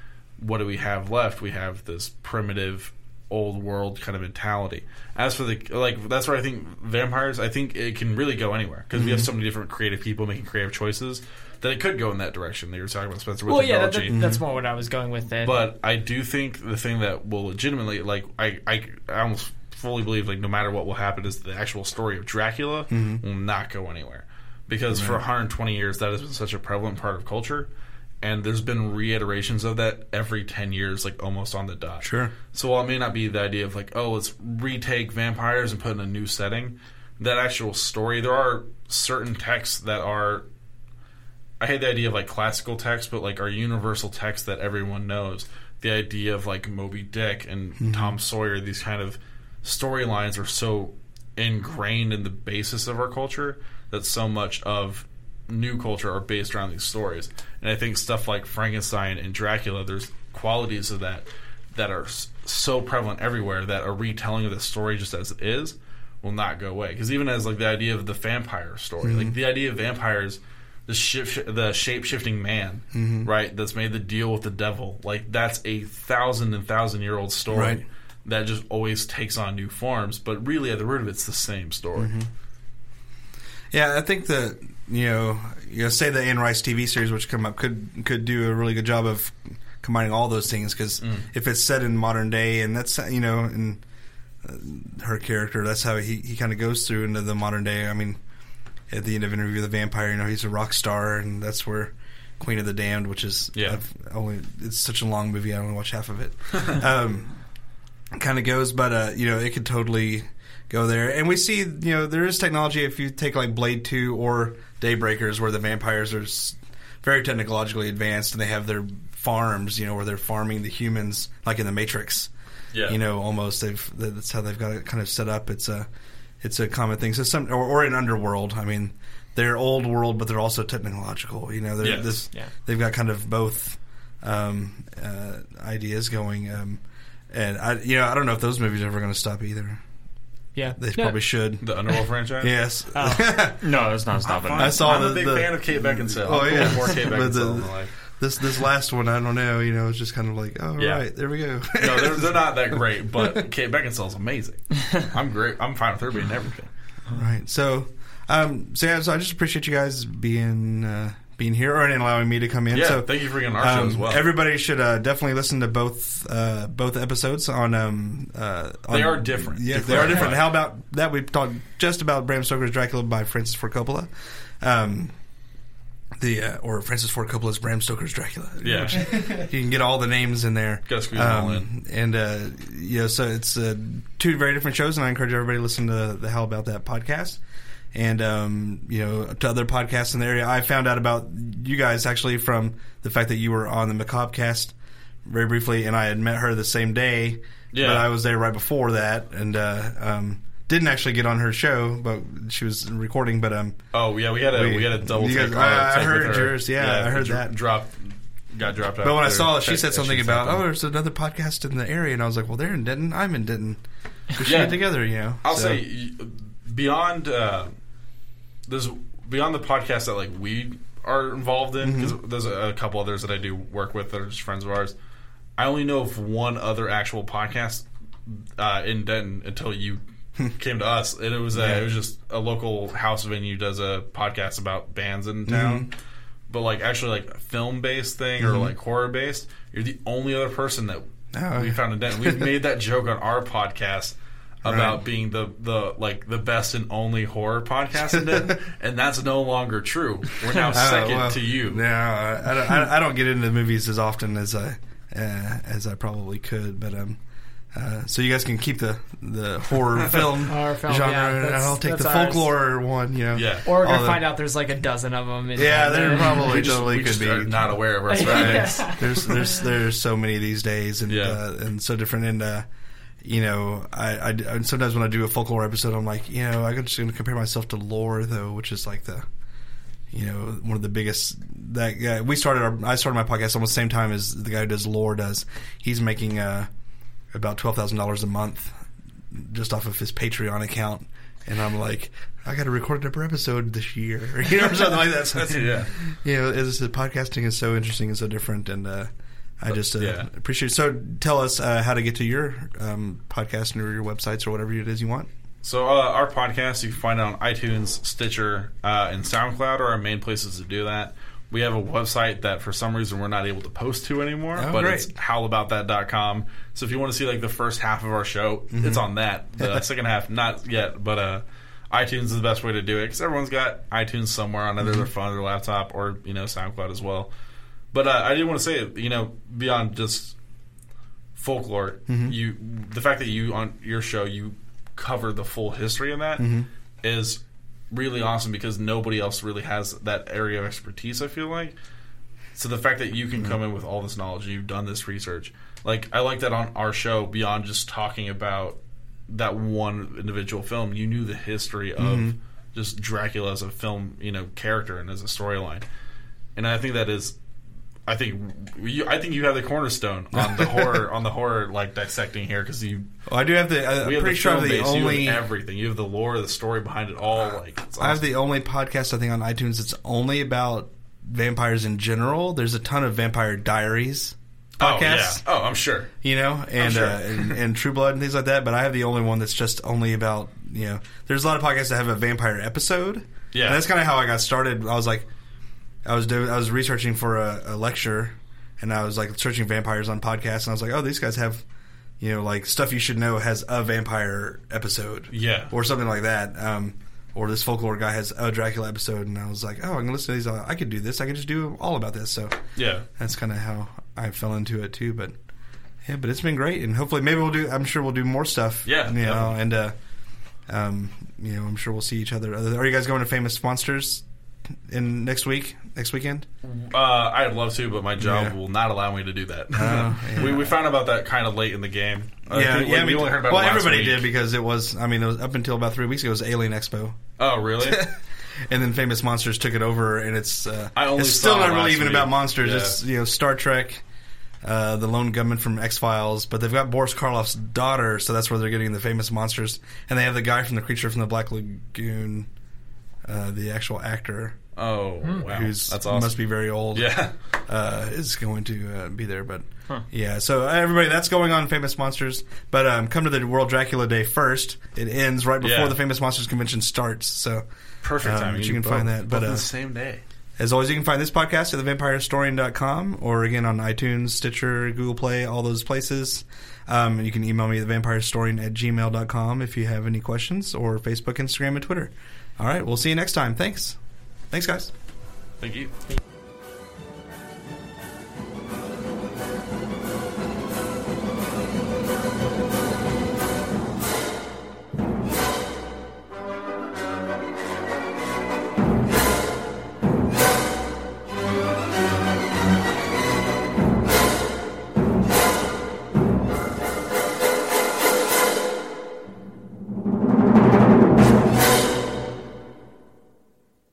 What do we have left? We have this primitive, old world kind of mentality. As for the like, that's where I think vampires. I think it can really go anywhere because we have so many different creative people making creative choices that it could go in that direction. That you were talking about Spencer with Well, yeah, that, that- that's more what I was going with. Then, But I do think the thing that will legitimately, like, I, I, I almost fully believe, like, no matter what will happen, is the actual story of Dracula mm-hmm. will not go anywhere. Because for 120 years, that has been such a prevalent part of culture. And there's been reiterations of that every 10 years, like, almost on the dot. Sure. So while it may not be the idea of, like, oh, let's retake vampires and put in a new setting, that actual story, there are certain texts that are I hate the idea of like classical text, but like our universal text that everyone knows. The idea of like Moby Dick and mm-hmm. Tom Sawyer, these kind of storylines are so ingrained in the basis of our culture that so much of new culture are based around these stories. And I think stuff like Frankenstein and Dracula, there's qualities of that that are so prevalent everywhere that a retelling of the story just as it is will not go away. Because even as like the idea of the vampire story, mm-hmm. like the idea of vampires the shift, the shape shifting man, mm-hmm. right? That's made the deal with the devil. Like that's a thousand and thousand year old story Right. that just always takes on new forms. But really, at the root of it, it's the same story. Mm-hmm. Yeah, I think that you know, you know, say the Anne Rice TV series, which come up, could could do a really good job of combining all those things. Because if it's set in modern day, and that's you know, and uh, her character, that's how he he kind of goes through into the modern day. I mean, at the end of Interview with the Vampire, you know, he's a rock star, and that's where Queen of the Damned, which is Yeah. I've only it's such a long movie, I only watch half of it. um, kind of goes, but uh, you know, it could totally go there. And we see, you know, there is technology if you take like Blade Two or Daybreakers, where the vampires are very technologically advanced and they have their farms, you know, where they're farming the humans, like in the Matrix. Yeah. You know, almost they've that's how they've got it kind of set up. It's a it's a common thing. So some or, or in Underworld, I mean, they're old world, but they're also technological. You know, they're Yes. this Yeah. they've got kind of both um, uh, ideas going. Um, and I, you know, I don't know if those movies are ever going to stop either. Yeah, They Yeah. probably should. The Underworld franchise. Yes. No, it's not stopping. I saw I'm the- a big the- fan of Kate Beckinsale. Oh, yeah. more Kate Beckinsale the- in life. this this last one, I don't know. You know, it's just kind of like, oh Yeah. right, there we go. No, they're, they're not that great, but Kate Beckinsale's amazing. I'm great. I'm fine with her being everything. right. So, um, so yeah, so I just appreciate you guys being uh, being here or and allowing me to come in. Yeah, so, thank you for being on our show Um, as well. Everybody should uh, definitely listen to both uh, both episodes on. Um, uh, They are different, Yeah, to they are different. How about that? We talked just about Bram Stoker's Dracula by Francis Ford Coppola. Um, the uh, or Francis Ford Coppola's Bram Stoker's Dracula. Yeah. You can get all the names in there. Gotta squeeze them all Um, And uh, know, so it's uh, two very different shows, and I encourage everybody to listen to the Howl About That podcast. And um, you know, to other podcasts in the area. I found out about you guys actually from the fact that you were on the Macabre cast very briefly, and I had met her the same day. Yeah. But I was there right before that, and uh, um, didn't actually get on her show, but she was recording. But um, Oh yeah, we had a We- we, had a double. Take, guys- uh, I- I heard yours, yeah, I heard that. drop got dropped out. but when I saw it, she said something about, oh, there's another podcast in the area, and I was like, well, they're in Denton, I'm in Denton, we should Yeah. get together, you know. I'll So- say beyond uh, there's beyond the podcast that like we are involved in because Mm-hmm. there's a, a couple others that I do work with that are just friends of ours. I only know of one other actual podcast uh, in Denton until you came to us, and it was uh, Yeah. it was just a local house venue does a podcast about bands in town. Mm-hmm. But like actually like film based thing or like horror based, you're the only other person that Oh, we found in Denton. We've made that joke on our podcast about Right. being the, the like the best and only horror podcast in Denton, and that's no longer true. We're now Oh, second well, to you. No, I, I, don't, I, I don't get into movies as often as I uh, as I probably could, but um. Uh, so you guys can keep the the horror film Horror film, genre, yeah, and I'll take the that's ours. folklore one. You know, Yeah. Or we're All gonna the- find out there's like a dozen of them. In Yeah, there. there probably We just, totally we could just be. are not aware of Right. ourselves. there's there's there's so many these days and Yeah. uh, and so different and uh, you know I, I and sometimes when I do a folklore episode I'm like you know I'm just going to compare myself to lore though which is like the you know one of the biggest that guy we started our I started my podcast almost the same time as the guy who does lore does. He's making uh, about twelve thousand dollars a month just off of his Patreon account. And I'm like I got to record an episode this year you know or something like that. So Yeah. you know, it's, podcasting is so interesting and so different, and uh, I just uh, yeah. appreciate. It. So, tell us uh, how to get to your um, podcast or your websites or whatever it is you want. So uh, our podcast you can find it on iTunes, Stitcher, uh, and SoundCloud are our main places to do that. We have a website that for some reason we're not able to post to anymore, Oh, but great. it's howlaboutthat.com. So if you want to see like the first half of our show, Mm-hmm. it's on that. The second half, not yet, but uh, iTunes is the best way to do it because everyone's got iTunes somewhere on either their Mm-hmm. phone or their laptop or you know SoundCloud as well. But uh, I did want to say, you know, beyond just folklore, Mm-hmm. you the fact that you on your show you cover the full history of that is Mm-hmm. really awesome because nobody else really has that area of expertise. I feel like. So the fact that you can Mm-hmm. come in with all this knowledge, you've done this research, like I like that on our show. Beyond just talking about that one individual film, you knew the history of Mm-hmm. just Dracula as a film, you know, character and as a storyline, and I think that is I think you, I think you have the cornerstone on the horror on the horror like dissecting here because you Well, I do have the. I- we I'm have pretty the sure I the base, only. you have everything. You have the lore, the story behind it all. Like it's I have the only podcast I think on iTunes that's only about vampires in general. There's a ton of Vampire Diaries podcasts. Oh yeah. Oh, I'm sure. you know, and, sure. uh, and and True Blood and things like that. But I have the only one that's just only about you know. There's a lot of podcasts that have a vampire episode. Yeah. and that's kind of how I got started. I was like, I was doing, I was researching for a, a lecture, and I was like searching vampires on podcasts, and I was like, oh, these guys have. You know, like stuff you should know has a vampire episode, Yeah. or something like that. Um, or this folklore guy has a Dracula episode, and I was like, oh, I can listen to these. I could do this. I could just do all about this. So Yeah. that's kind of how I fell into it too. But yeah, but it's been great, and hopefully, maybe we'll do. I'm sure we'll do more stuff. Yeah, you know, definitely. and uh, um, you know, I'm sure we'll see each other. Are you guys going to Famous Monsters in next week, next weekend? Uh, I'd love to, but my job Yeah. will not allow me to do that. yeah. we, we found about that kind of late in the game. I yeah, yeah. we, we only heard about well, last everybody week. did because it was. I mean, it was up until about three weeks ago. It was Alien Expo. Oh, really? and then Famous Monsters took it over, and it's uh, I only it's still not really even week. about monsters. Yeah. It's you know Star Trek, uh, the lone gunman from X Files, but they've got Boris Karloff's daughter, so that's where they're getting the famous monsters, and they have the guy from the Creature from the Black Lagoon, uh, the actual actor oh, wow. who's That's awesome. must be very old. yeah. Uh, is going to uh, be there, but yeah. So uh, everybody, that's going on Famous Monsters. But um, come to the World Dracula Day first. It ends right before Yeah. the Famous Monsters convention starts. So Perfect Um, time. but you do can find that, but, both uh, the same day. As always, you can find this podcast at thevampirehistorian.com or again on iTunes, Stitcher, Google Play, all those places. Um, you can email me at thevampirehistorian at gmail.com if you have any questions or Facebook, Instagram, and Twitter. All right, we'll see you next time. Thanks. Thanks, guys. Thank you.